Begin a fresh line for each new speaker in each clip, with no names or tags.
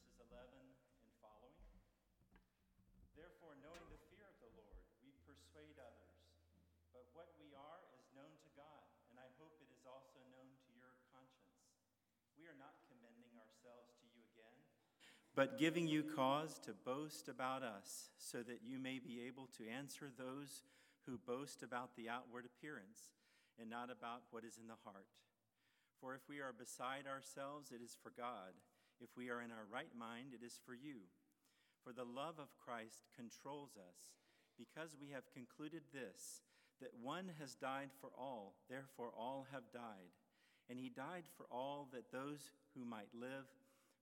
verses 11 and following. Therefore, knowing the fear of the Lord, we persuade others. But what we are is known to God, and I hope it is also known to your conscience. We are not commending ourselves to you again, but giving you cause to boast about us, so that you may be able to answer those who boast about the outward appearance and not about what is in the heart. For if we are beside ourselves, it is for God. If we are in our right mind, it is for you. For the love of Christ controls us, because we have concluded this that one has died for all, therefore all have died. And he died for all that those who might live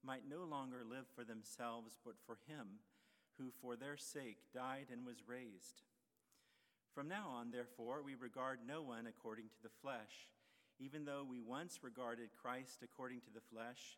might no longer live for themselves, but for him who for their sake died and was raised. From now on, therefore, we regard no one according to the flesh. Even though we once regarded Christ according to the flesh,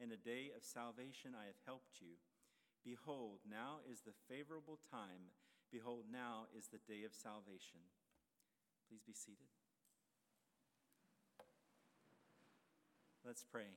in a day of salvation I have helped you. Behold, now is the favorable time. Behold, now is the day of salvation. Please be seated. Let's pray.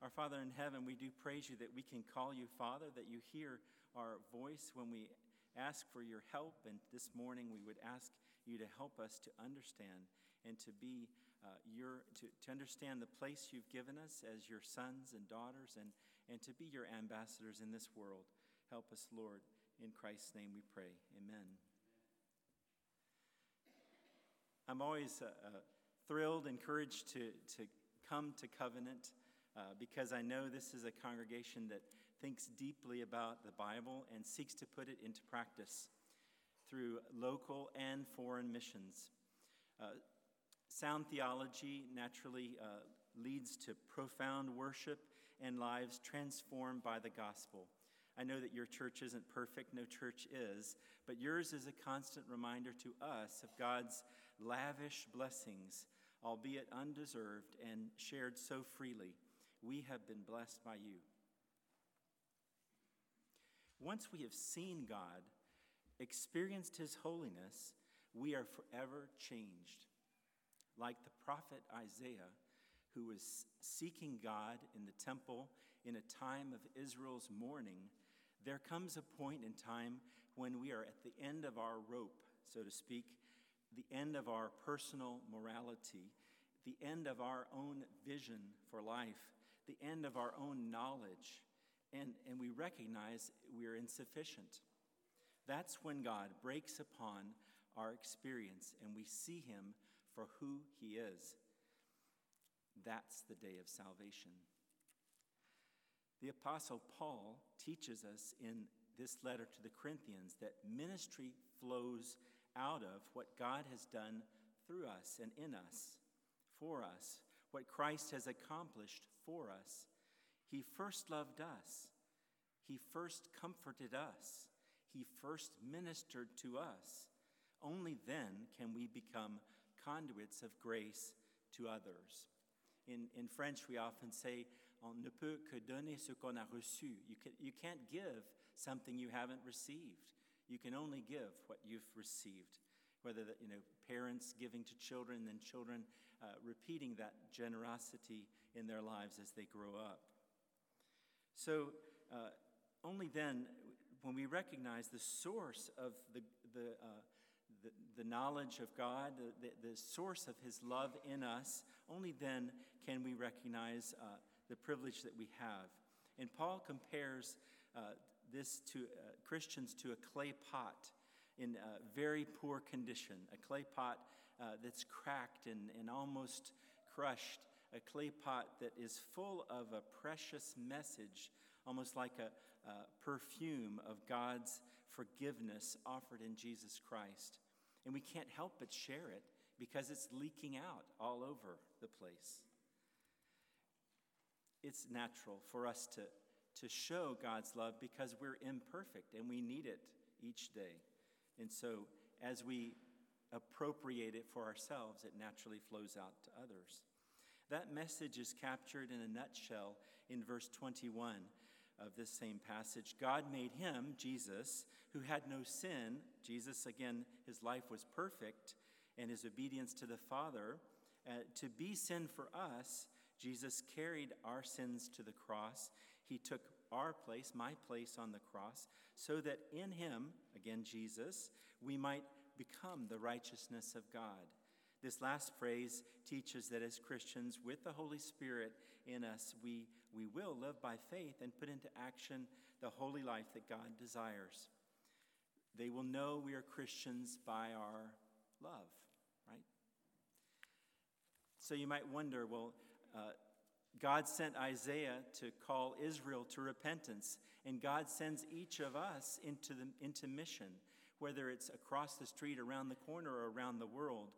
Our Father in heaven, we do praise you that we can call you Father, that you hear our voice when we ask for your help. And this morning we would ask you to help us to understand and to be uh, your to, to understand the place you've given us as your sons and daughters and, and to be your ambassadors in this world. Help us, Lord. In Christ's name we pray. Amen. I'm always uh, uh, thrilled, encouraged to, to come to Covenant uh, because I know this is a congregation that thinks deeply about the Bible and seeks to put it into practice through local and foreign missions. Uh, sound theology naturally uh, leads to profound worship and lives transformed by the gospel. I know that your church isn't perfect, no church is, but yours is a constant reminder to us of God's lavish blessings, albeit undeserved and shared so freely. We have been blessed by you. Once we have seen God, experienced his holiness, we are forever changed. Like the prophet Isaiah, who was seeking God in the temple in a time of Israel's mourning, there comes a point in time when we are at the end of our rope, so to speak, the end of our personal morality, the end of our own vision for life, the end of our own knowledge, and, and we recognize we're insufficient. That's when God breaks upon our experience and we see Him for who He is. That's the day of salvation. The Apostle Paul teaches us in this letter to the Corinthians that ministry flows out of what God has done through us and in us, for us, what Christ has accomplished for us. He first loved us, He first comforted us, He first ministered to us. Only then can we become conduits of grace to others. In, in French, we often say, on ne peut que donner ce qu'on a reçu. You, can, you can't give something you haven't received. You can only give what you've received. Whether that, you know, parents giving to children, then children uh, repeating that generosity in their lives as they grow up. So, uh, only then, when we recognize the source of the, the, uh, the, knowledge of God, the, the, the, source of His love in us, only then can we recognize uh, the privilege that we have. And Paul compares uh, this to uh, Christians to a clay pot in very poor condition, a clay pot uh, that's cracked and, and almost crushed, a clay pot that is full of a precious message, almost like a, a perfume of God's forgiveness offered in Jesus Christ. And we can't help but share it because it's leaking out all over the place. It's natural for us to, to show God's love because we're imperfect and we need it each day. And so, as we appropriate it for ourselves, it naturally flows out to others. That message is captured in a nutshell in verse 21 of this same passage. God made him, Jesus, who had no sin. Jesus, again, his life was perfect, and his obedience to the Father, uh, to be sin for us. Jesus carried our sins to the cross. He took our place, my place on the cross, so that in him, again, Jesus, we might become the righteousness of God. This last phrase teaches that as Christians, with the Holy Spirit in us, we, we will live by faith and put into action the holy life that God desires. They will know we are Christians by our love, right? So you might wonder well, uh, God sent Isaiah to call Israel to repentance, and God sends each of us into, the, into mission, whether it's across the street, around the corner, or around the world.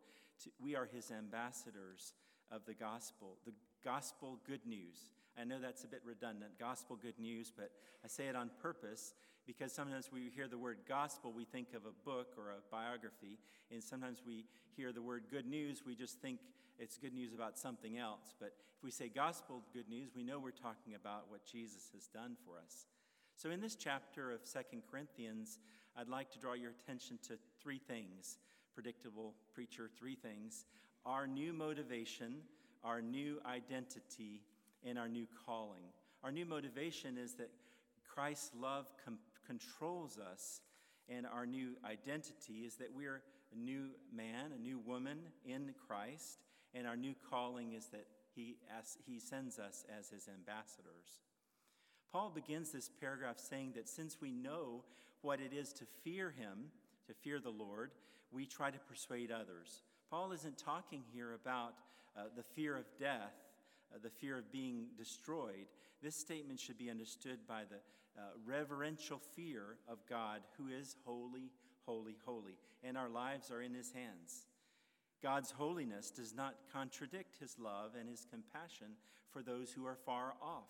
To, we are his ambassadors of the gospel, the gospel good news. I know that's a bit redundant, gospel good news, but I say it on purpose because sometimes we hear the word gospel, we think of a book or a biography, and sometimes we hear the word good news, we just think it's good news about something else. But if we say gospel good news, we know we're talking about what Jesus has done for us. So in this chapter of Second Corinthians, I'd like to draw your attention to three things. Predictable preacher, three things our new motivation, our new identity, and our new calling. Our new motivation is that Christ's love com- controls us, and our new identity is that we're a new man, a new woman in Christ, and our new calling is that he, asks, he sends us as his ambassadors. Paul begins this paragraph saying that since we know what it is to fear him, to fear the Lord, we try to persuade others. Paul isn't talking here about uh, the fear of death, the fear of being destroyed. This statement should be understood by the uh, reverential fear of God, who is holy, holy, holy, and our lives are in his hands. God's holiness does not contradict his love and his compassion for those who are far off.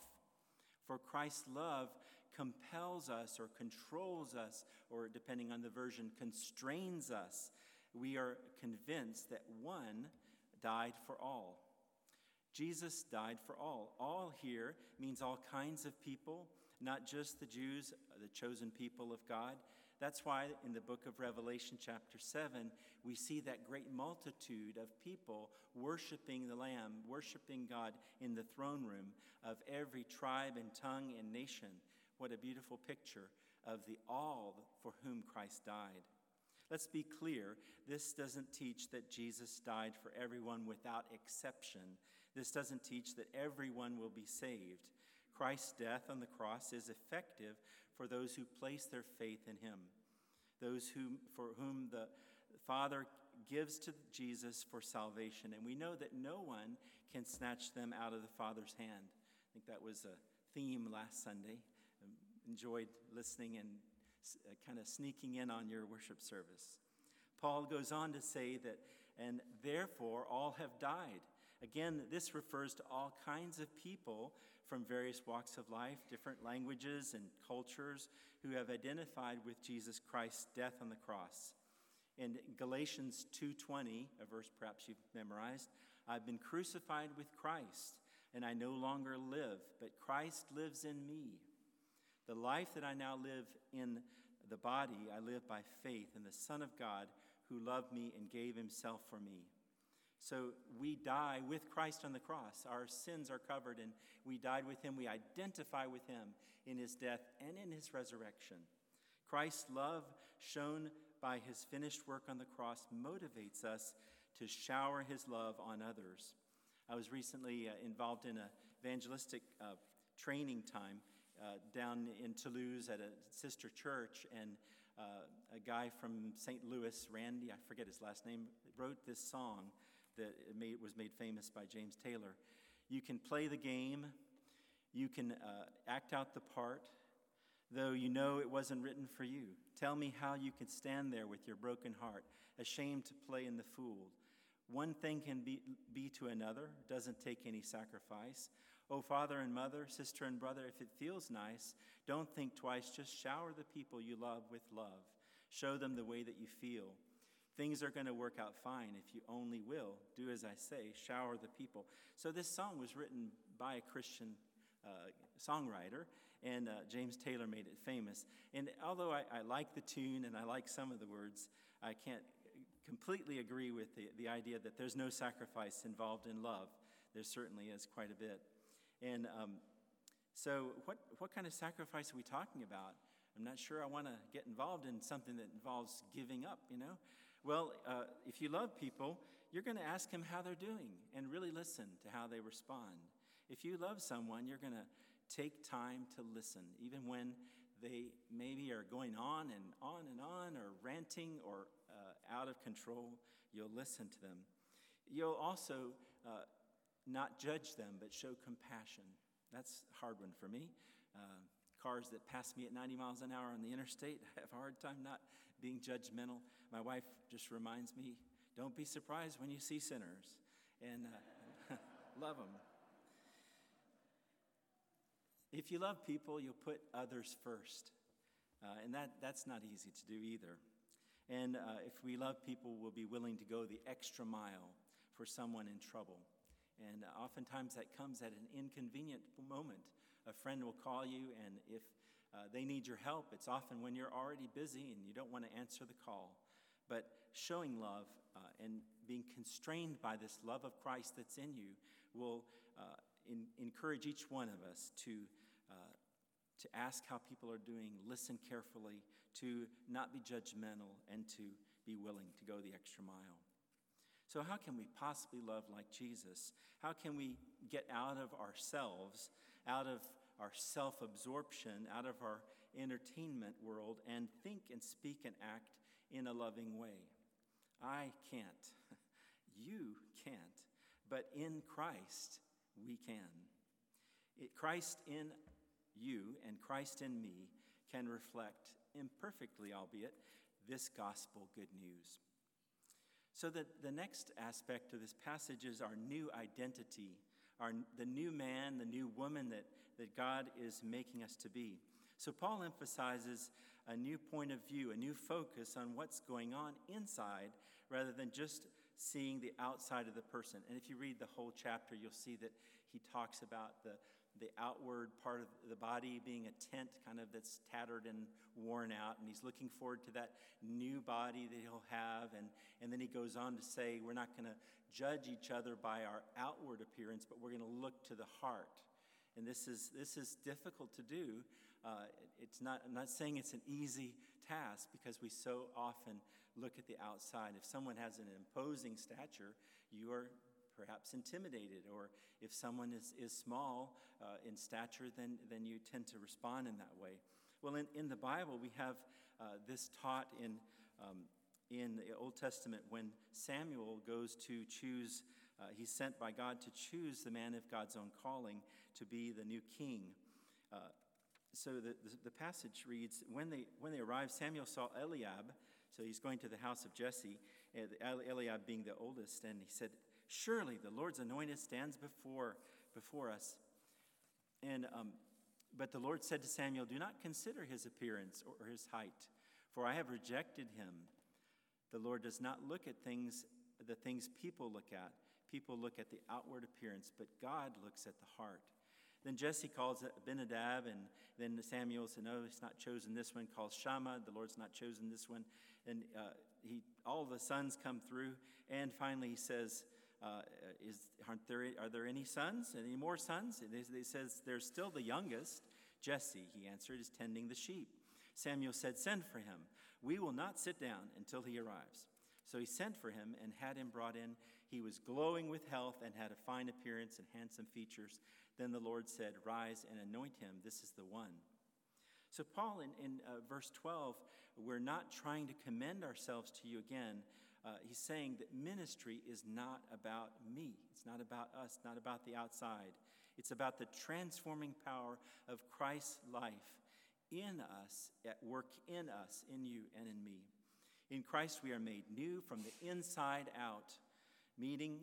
For Christ's love compels us or controls us, or depending on the version, constrains us. We are convinced that one died for all. Jesus died for all. All here means all kinds of people, not just the Jews, the chosen people of God. That's why in the book of Revelation, chapter 7, we see that great multitude of people worshiping the Lamb, worshiping God in the throne room of every tribe and tongue and nation. What a beautiful picture of the all for whom Christ died. Let's be clear this doesn't teach that Jesus died for everyone without exception. This doesn't teach that everyone will be saved. Christ's death on the cross is effective for those who place their faith in him, those who, for whom the Father gives to Jesus for salvation. And we know that no one can snatch them out of the Father's hand. I think that was a theme last Sunday. Enjoyed listening and uh, kind of sneaking in on your worship service. Paul goes on to say that, and therefore all have died. Again, this refers to all kinds of people from various walks of life, different languages and cultures who have identified with Jesus Christ's death on the cross. In Galatians 2:20, a verse perhaps you've memorized, I've been crucified with Christ, and I no longer live, but Christ lives in me. The life that I now live in the body, I live by faith in the Son of God who loved me and gave himself for me. So we die with Christ on the cross. Our sins are covered, and we died with him. We identify with him in his death and in his resurrection. Christ's love, shown by his finished work on the cross, motivates us to shower his love on others. I was recently uh, involved in a evangelistic uh, training time uh, down in Toulouse at a sister church, and uh, a guy from St. Louis, Randy, I forget his last name, wrote this song that made, was made famous by James Taylor. You can play the game, you can uh, act out the part, though you know it wasn't written for you. Tell me how you can stand there with your broken heart, ashamed to play in the fool. One thing can be, be to another, doesn't take any sacrifice. Oh, father and mother, sister and brother, if it feels nice, don't think twice. Just shower the people you love with love. Show them the way that you feel. Things are going to work out fine if you only will. Do as I say, shower the people. So, this song was written by a Christian uh, songwriter, and uh, James Taylor made it famous. And although I, I, like the tune and I like some of the words, I can't completely agree with the, the idea that there's no sacrifice involved in love. There certainly is quite a bit. And um, so, what, what kind of sacrifice are we talking about? I'm not sure I want to get involved in something that involves giving up, you know? Well, uh, if you love people, you're going to ask them how they're doing and really listen to how they respond. If you love someone, you're going to take time to listen, even when they maybe are going on and on and on, or ranting or uh, out of control. You'll listen to them. You'll also uh, not judge them, but show compassion. That's a hard one for me. Uh, cars that pass me at 90 miles an hour on the interstate, I have a hard time not being judgmental. My wife just reminds me don't be surprised when you see sinners and uh, love them. If you love people, you'll put others first. Uh, and that, that's not easy to do either. And uh, if we love people, we'll be willing to go the extra mile for someone in trouble. And uh, oftentimes that comes at an inconvenient moment. A friend will call you, and if uh, they need your help, it's often when you're already busy and you don't want to answer the call. But showing love uh, and being constrained by this love of Christ that's in you will uh, in, encourage each one of us to, uh, to ask how people are doing, listen carefully, to not be judgmental, and to be willing to go the extra mile. So, how can we possibly love like Jesus? How can we get out of ourselves, out of our self absorption, out of our entertainment world, and think and speak and act in a loving way? I can't. You can't. But in Christ, we can. It, Christ in you and Christ in me can reflect, imperfectly albeit, this gospel good news. So, that the next aspect of this passage is our new identity, our, the new man, the new woman that, that God is making us to be. So, Paul emphasizes a new point of view, a new focus on what's going on inside rather than just seeing the outside of the person. And if you read the whole chapter, you'll see that he talks about the, the outward part of the body being a tent, kind of that's tattered and worn out. And he's looking forward to that new body that he'll have. And, and then he goes on to say, We're not going to judge each other by our outward appearance, but we're going to look to the heart. And this is, this is difficult to do. Uh, it's not, I'm not saying it's an easy task because we so often look at the outside. If someone has an imposing stature, you are perhaps intimidated. Or if someone is, is small uh, in stature, then, then you tend to respond in that way. Well, in, in the Bible, we have uh, this taught in, um, in the Old Testament when Samuel goes to choose, uh, he's sent by God to choose the man of God's own calling to be the new king. Uh, so the, the, the, passage reads when they, when they arrived, Samuel saw Eliab so he's going to the house of Jesse, Eliab being the oldest, and he said, Surely the Lord's anointed stands before, before us. And, um, but the Lord said to Samuel, Do not consider his appearance or his height, for I have rejected him. The Lord does not look at things, the things people look at. People look at the outward appearance, but God looks at the heart. Then Jesse calls Abinadab, and then Samuel said, No, he's not chosen this one. Calls Shammah, the Lord's not chosen this one. And uh, he, all the sons come through, and finally he says, uh, is, aren't there, Are there any sons? Any more sons? And he says, There's still the youngest. Jesse, he answered, is tending the sheep. Samuel said, Send for him. We will not sit down until he arrives. So he sent for him and had him brought in. He was glowing with health and had a fine appearance and handsome features. Then the Lord said, Rise and anoint him. This is the one. So, Paul in, in uh, verse 12, we're not trying to commend ourselves to you again. Uh, he's saying that ministry is not about me. It's not about us, not about the outside. It's about the transforming power of Christ's life in us, at work in us, in you, and in me. In Christ, we are made new from the inside out, meeting,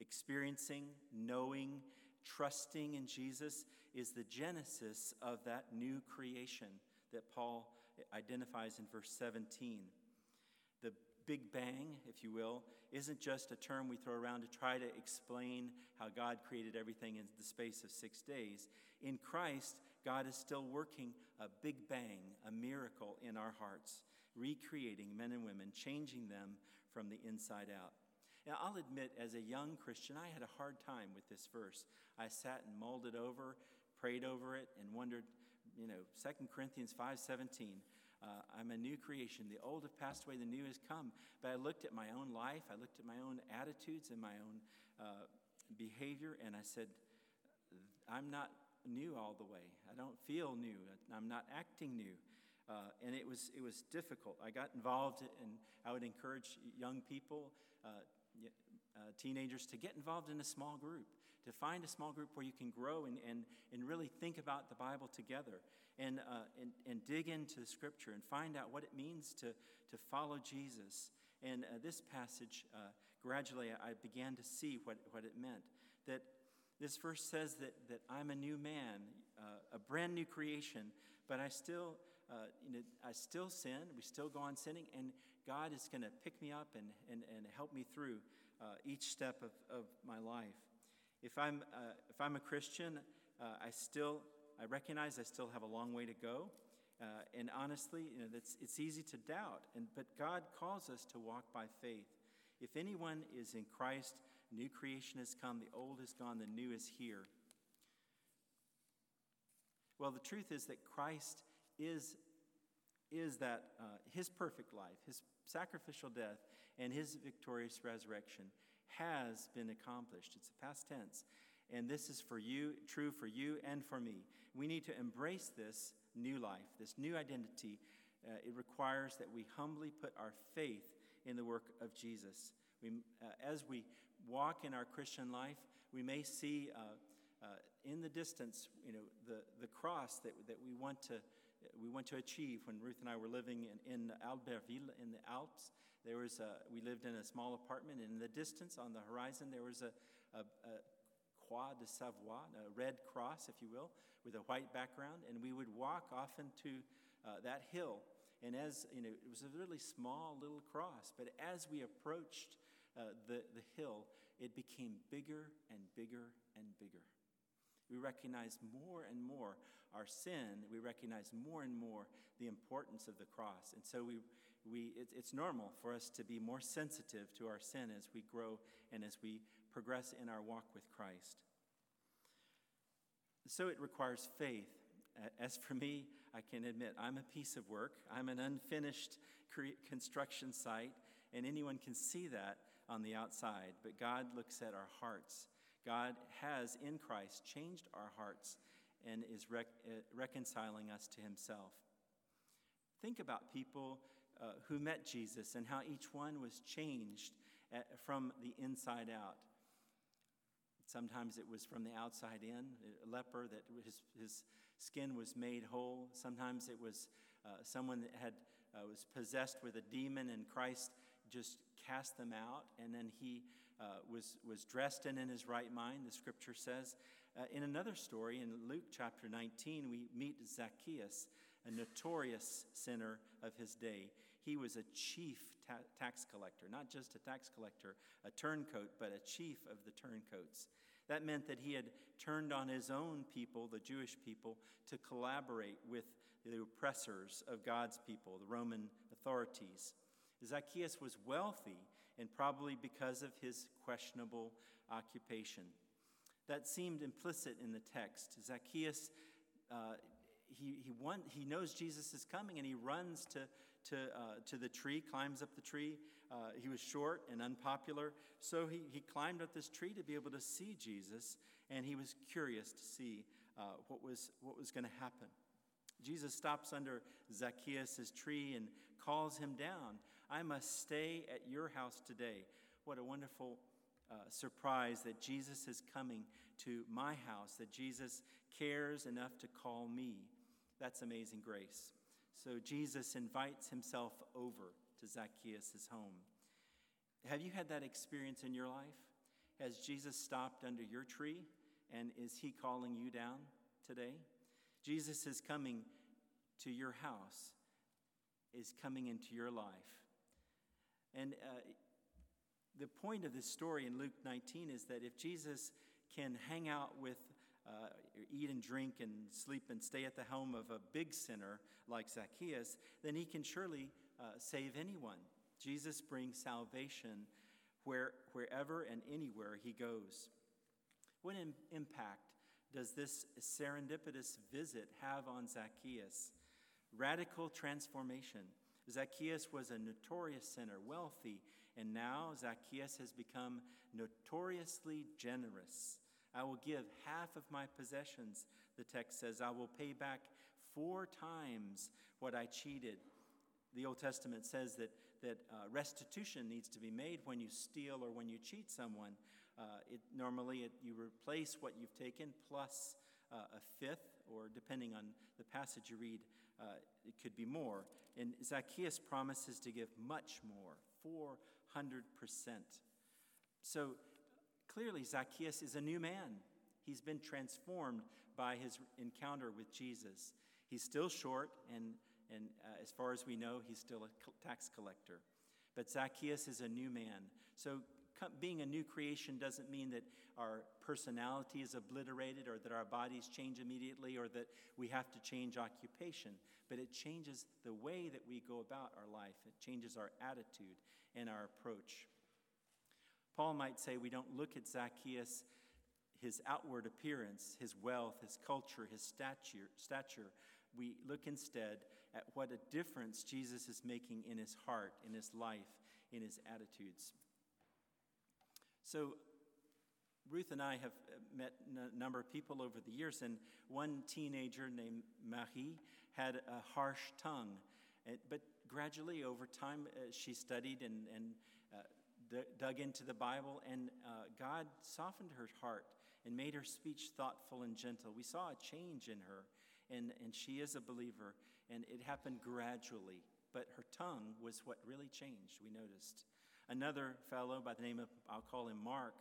experiencing, knowing, trusting in Jesus is the genesis of that new creation that Paul identifies in verse 17. The Big Bang, if you will, isn't just a term we throw around to try to explain how God created everything in the space of six days. In Christ, God is still working a big bang, a miracle in our hearts, recreating men and women, changing them from the inside out. Now, I'll admit, as a young Christian, I had a hard time with this verse. I sat and mulled it over, prayed over it, and wondered, you know, 2 Corinthians 5.17, uh, I'm a new creation. The old have passed away, the new has come. But I looked at my own life, I looked at my own attitudes and my own uh, behavior, and I said, I'm not new all the way. I don't feel new. I'm not acting new. Uh, and it was, it was difficult. I got involved, and I would encourage young people, uh, uh, teenagers to get involved in a small group, to find a small group where you can grow and, and, and really think about the Bible together and, uh, and, and dig into the scripture and find out what it means to, to follow Jesus. And uh, this passage, uh, gradually, I began to see what, what it meant. That this verse says that, that I'm a new man, uh, a brand new creation, but I still, uh, you know, I still sin. We still go on sinning, and God is going to pick me up and, and, and help me through uh, each step of, of my life. If I'm, uh, if I'm a Christian, uh, I still I recognize I still have a long way to go. Uh, and honestly, you know, that's, it's easy to doubt. And, but God calls us to walk by faith. If anyone is in Christ, new creation has come, the old is gone, the new is here. Well, the truth is that Christ is, is that uh, his perfect life, his sacrificial death, and his victorious resurrection has been accomplished. It's a past tense. And this is for you, true for you and for me. We need to embrace this new life, this new identity. Uh, it requires that we humbly put our faith in the work of Jesus. We, uh, as we walk in our Christian life, we may see uh, uh in the distance, you know, the, the cross that, that we want to we want to achieve. When Ruth and I were living in, in Albertville in the Alps, there was a, we lived in a small apartment, and in the distance on the horizon, there was a, a, a Croix de Savoie, a red cross, if you will, with a white background, and we would walk often to uh, that hill. And as you know, it was a really small little cross, but as we approached uh, the, the hill, it became bigger and bigger and bigger. We recognize more and more our sin. We recognize more and more the importance of the cross. And so we, we, it, it's normal for us to be more sensitive to our sin as we grow and as we progress in our walk with Christ. So it requires faith. As for me, I can admit I'm a piece of work. I'm an unfinished construction site, and anyone can see that on the outside. But God looks at our hearts. God has, in Christ, changed our hearts and is rec- uh, reconciling us to himself. Think about people uh, who met Jesus and how each one was changed at, uh, from the inside out. Sometimes it was from the outside in, a leper that his, his skin was made whole. Sometimes it was uh, someone that had, uh, was possessed with a demon and Christ just cast them out. And then he uh, was, was dressed and in his right mind, the scripture says. Uh, in another story, in Luke chapter 19, we meet Zacchaeus, a notorious sinner of his day. He was a chief ta- tax collector, not just a tax collector, a turncoat, but a chief of the turncoats. That meant that he had turned on his own people, the Jewish people, to collaborate with the oppressors of God's people, the Roman authorities. Zacchaeus was wealthy, and probably because of his questionable occupation. That seemed implicit in the text. Zacchaeus, uh, he, he, want, he knows Jesus is coming and he runs to, to, uh, to the tree, climbs up the tree. uh, he was short and unpopular, so he, he climbed up this tree to be able to see Jesus, and he was curious to see uh, what was, what was going to happen. Jesus stops under Zacchaeus' tree and calls him down. I must stay at your house today. What a wonderful uh, surprise that Jesus is coming to my house, that Jesus cares enough to call me. That's amazing grace. So Jesus invites himself over to Zacchaeus' home. Have you had that experience in your life? Has Jesus stopped under your tree and is he calling you down today? Jesus is coming to your house, is coming into your life. And uh, the point of this story in Luke 19 is that if Jesus can hang out with, uh, eat and drink and sleep and stay at the home of a big sinner like Zacchaeus, then he can surely uh, save anyone. Jesus brings salvation where, wherever and anywhere he goes. What Im- impact does this serendipitous visit have on Zacchaeus? Radical transformation. Zacchaeus was a notorious sinner, wealthy, and now Zacchaeus has become notoriously generous. I will give half of my possessions, the text says. I will pay back four times what I cheated. The Old Testament says that, that uh, restitution needs to be made when you steal or when you cheat someone. Uh, it, normally, it, you replace what you've taken plus uh, a fifth, or depending on the passage you read, uh, it could be more. And Zacchaeus promises to give much more 400%. So clearly, Zacchaeus is a new man. He's been transformed by his encounter with Jesus. He's still short, and, and uh, as far as we know, he's still a tax collector. But Zacchaeus is a new man. So being a new creation doesn't mean that our personality is obliterated or that our bodies change immediately or that we have to change occupation, but it changes the way that we go about our life. It changes our attitude and our approach. Paul might say we don't look at Zacchaeus, his outward appearance, his wealth, his culture, his stature, stature. We look instead at what a difference Jesus is making in his heart, in his life, in his attitudes. So, Ruth and I have uh, met a number of people over the years, and one teenager named Marie had a harsh tongue. But gradually, over time, uh, she studied and, and uh, dug into the Bible, and uh, God softened her heart and made her speech thoughtful and gentle. We saw a change in her, and, and she is a believer, and it happened gradually. But her tongue was what really changed, we noticed. Another fellow by the name of, I'll call him Mark,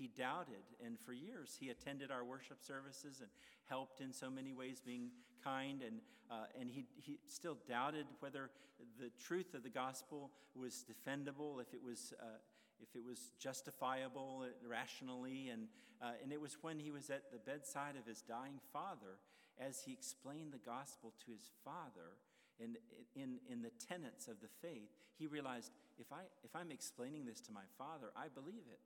he doubted. And for years, he attended our worship services and helped in so many ways, being kind. And, uh, and he, he still doubted whether the truth of the gospel was defendable, if it was, uh, if it was justifiable rationally. And, uh, and it was when he was at the bedside of his dying father, as he explained the gospel to his father in, in, in the tenets of the faith, he realized if, I, if I'm explaining this to my father, I believe it.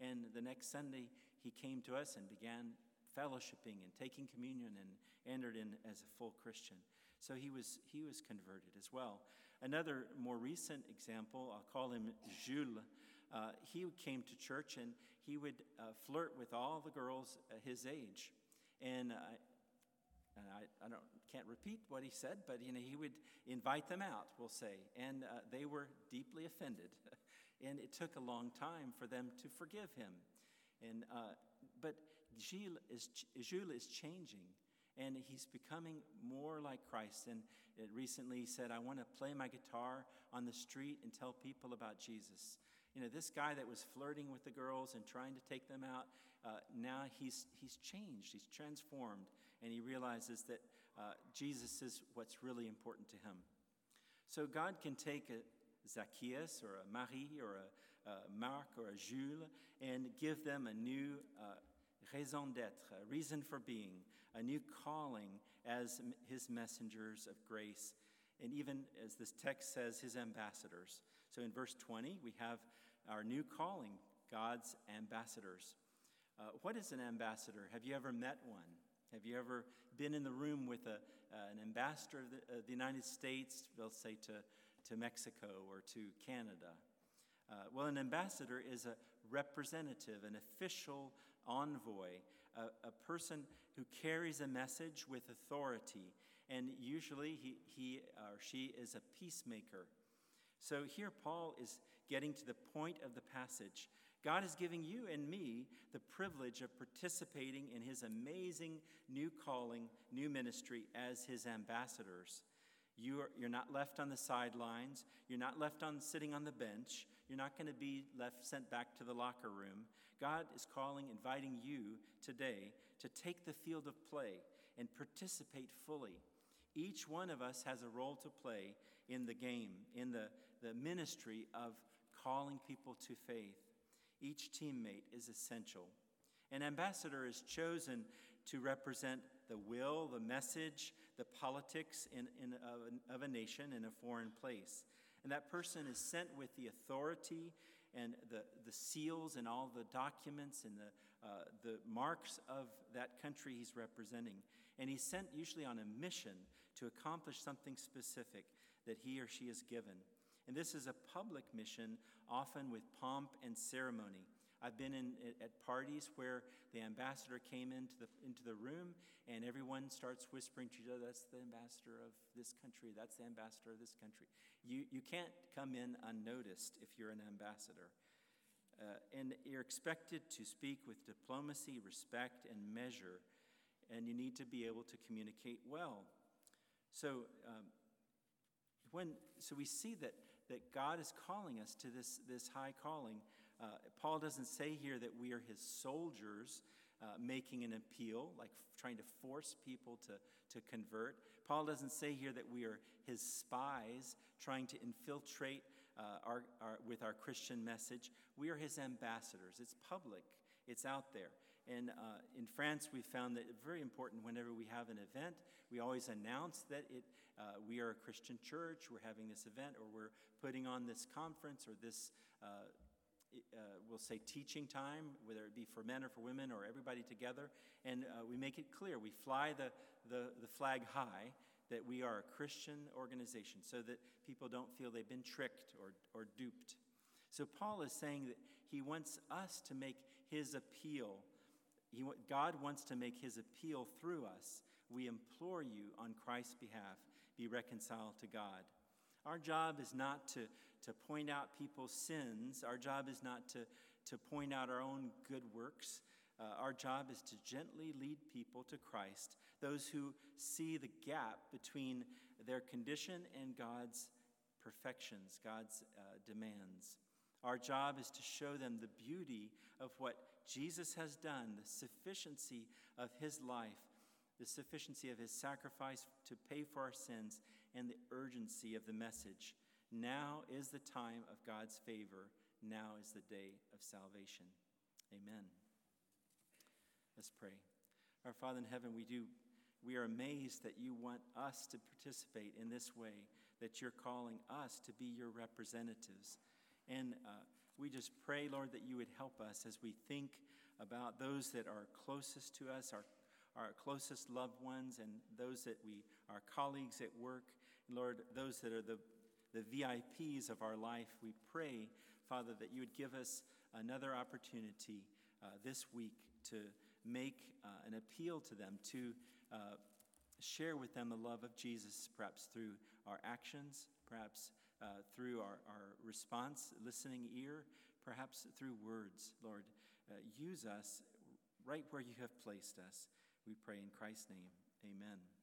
And the next Sunday, he came to us and began fellowshipping and taking communion and entered in as a full Christian. So he was, he was converted as well. Another more recent example, I'll call him Jules. Uh, he came to church and he would uh, flirt with all the girls his age. And, uh, and I, I don't, can't repeat what he said, but you know, he would invite them out, we'll say. And uh, they were deeply offended. and it took a long time for them to forgive him. And, uh, but Gilles is, Jules is changing, and he's becoming more like Christ. And recently he said, I want to play my guitar on the street and tell people about Jesus. You know, this guy that was flirting with the girls and trying to take them out, uh, now he's, he's changed, he's transformed, and he realizes that uh, Jesus is what's really important to him. So God can take a, Zacchaeus or a Marie or a, a Mark or a Jules and give them a new uh, raison d'etre, a reason for being, a new calling as his messengers of grace, and even as this text says, his ambassadors. So in verse 20, we have our new calling, God's ambassadors. Uh, what is an ambassador? Have you ever met one? Have you ever been in the room with a, uh, an ambassador of the, uh, the United States, they'll say to to Mexico or to Canada. Uh, well, an ambassador is a representative, an official envoy, a, a person who carries a message with authority. And usually he, he or she is a peacemaker. So here Paul is getting to the point of the passage. God is giving you and me the privilege of participating in his amazing new calling, new ministry as his ambassadors. You are, you're not left on the sidelines. You're not left on sitting on the bench. You're not going to be left sent back to the locker room. God is calling, inviting you today to take the field of play and participate fully. Each one of us has a role to play in the game, in the, the ministry of calling people to faith. Each teammate is essential. An ambassador is chosen to represent the will, the message, the politics in, in, of, of a nation in a foreign place. And that person is sent with the authority and the, the seals and all the documents and the, uh, the marks of that country he's representing. And he's sent usually on a mission to accomplish something specific that he or she is given. And this is a public mission, often with pomp and ceremony. I've been in, at parties where the ambassador came into the, into the room and everyone starts whispering to each other, that's the ambassador of this country, that's the ambassador of this country. You, you can't come in unnoticed if you're an ambassador. Uh, and you're expected to speak with diplomacy, respect, and measure, and you need to be able to communicate well. So, um, when, so we see that, that God is calling us to this, this high calling. Uh, Paul doesn't say here that we are his soldiers uh, making an appeal, like trying to force people to, to convert. Paul doesn't say here that we are his spies trying to infiltrate uh, our, our, with our Christian message. We are his ambassadors. It's public, it's out there. And uh, in France, we found that very important whenever we have an event, we always announce that it, uh, we are a Christian church, we're having this event, or we're putting on this conference or this, uh, we'll say, teaching time, whether it be for men or for women or everybody together. And uh, we make it clear. We fly the, the, the flag high that we are a Christian organization so that people don't feel they've been tricked or, or duped. So Paul is saying that he wants us to make his appeal he, God wants to make his appeal through us. We implore you on Christ's behalf, be reconciled to God. Our job is not to, to point out people's sins, our job is not to, to point out our own good works. Uh, our job is to gently lead people to Christ, those who see the gap between their condition and God's perfections, God's uh, demands. Our job is to show them the beauty of what Jesus has done, the sufficiency of his life, the sufficiency of his sacrifice to pay for our sins, and the urgency of the message. Now is the time of God's favor. Now is the day of salvation. Amen. Let's pray. Our Father in heaven, we do we are amazed that you want us to participate in this way, that you're calling us to be your representatives. And uh, we just pray, Lord, that you would help us as we think about those that are closest to us, our, our closest loved ones, and those that we, our colleagues at work. Lord, those that are the, the VIPs of our life, we pray, Father, that you would give us another opportunity uh, this week to make uh, an appeal to them, to uh, share with them the love of Jesus, perhaps through our actions, perhaps uh, through our, our response, listening ear, perhaps through words, Lord. Uh, use us right where you have placed us. We pray in Christ's name. Amen.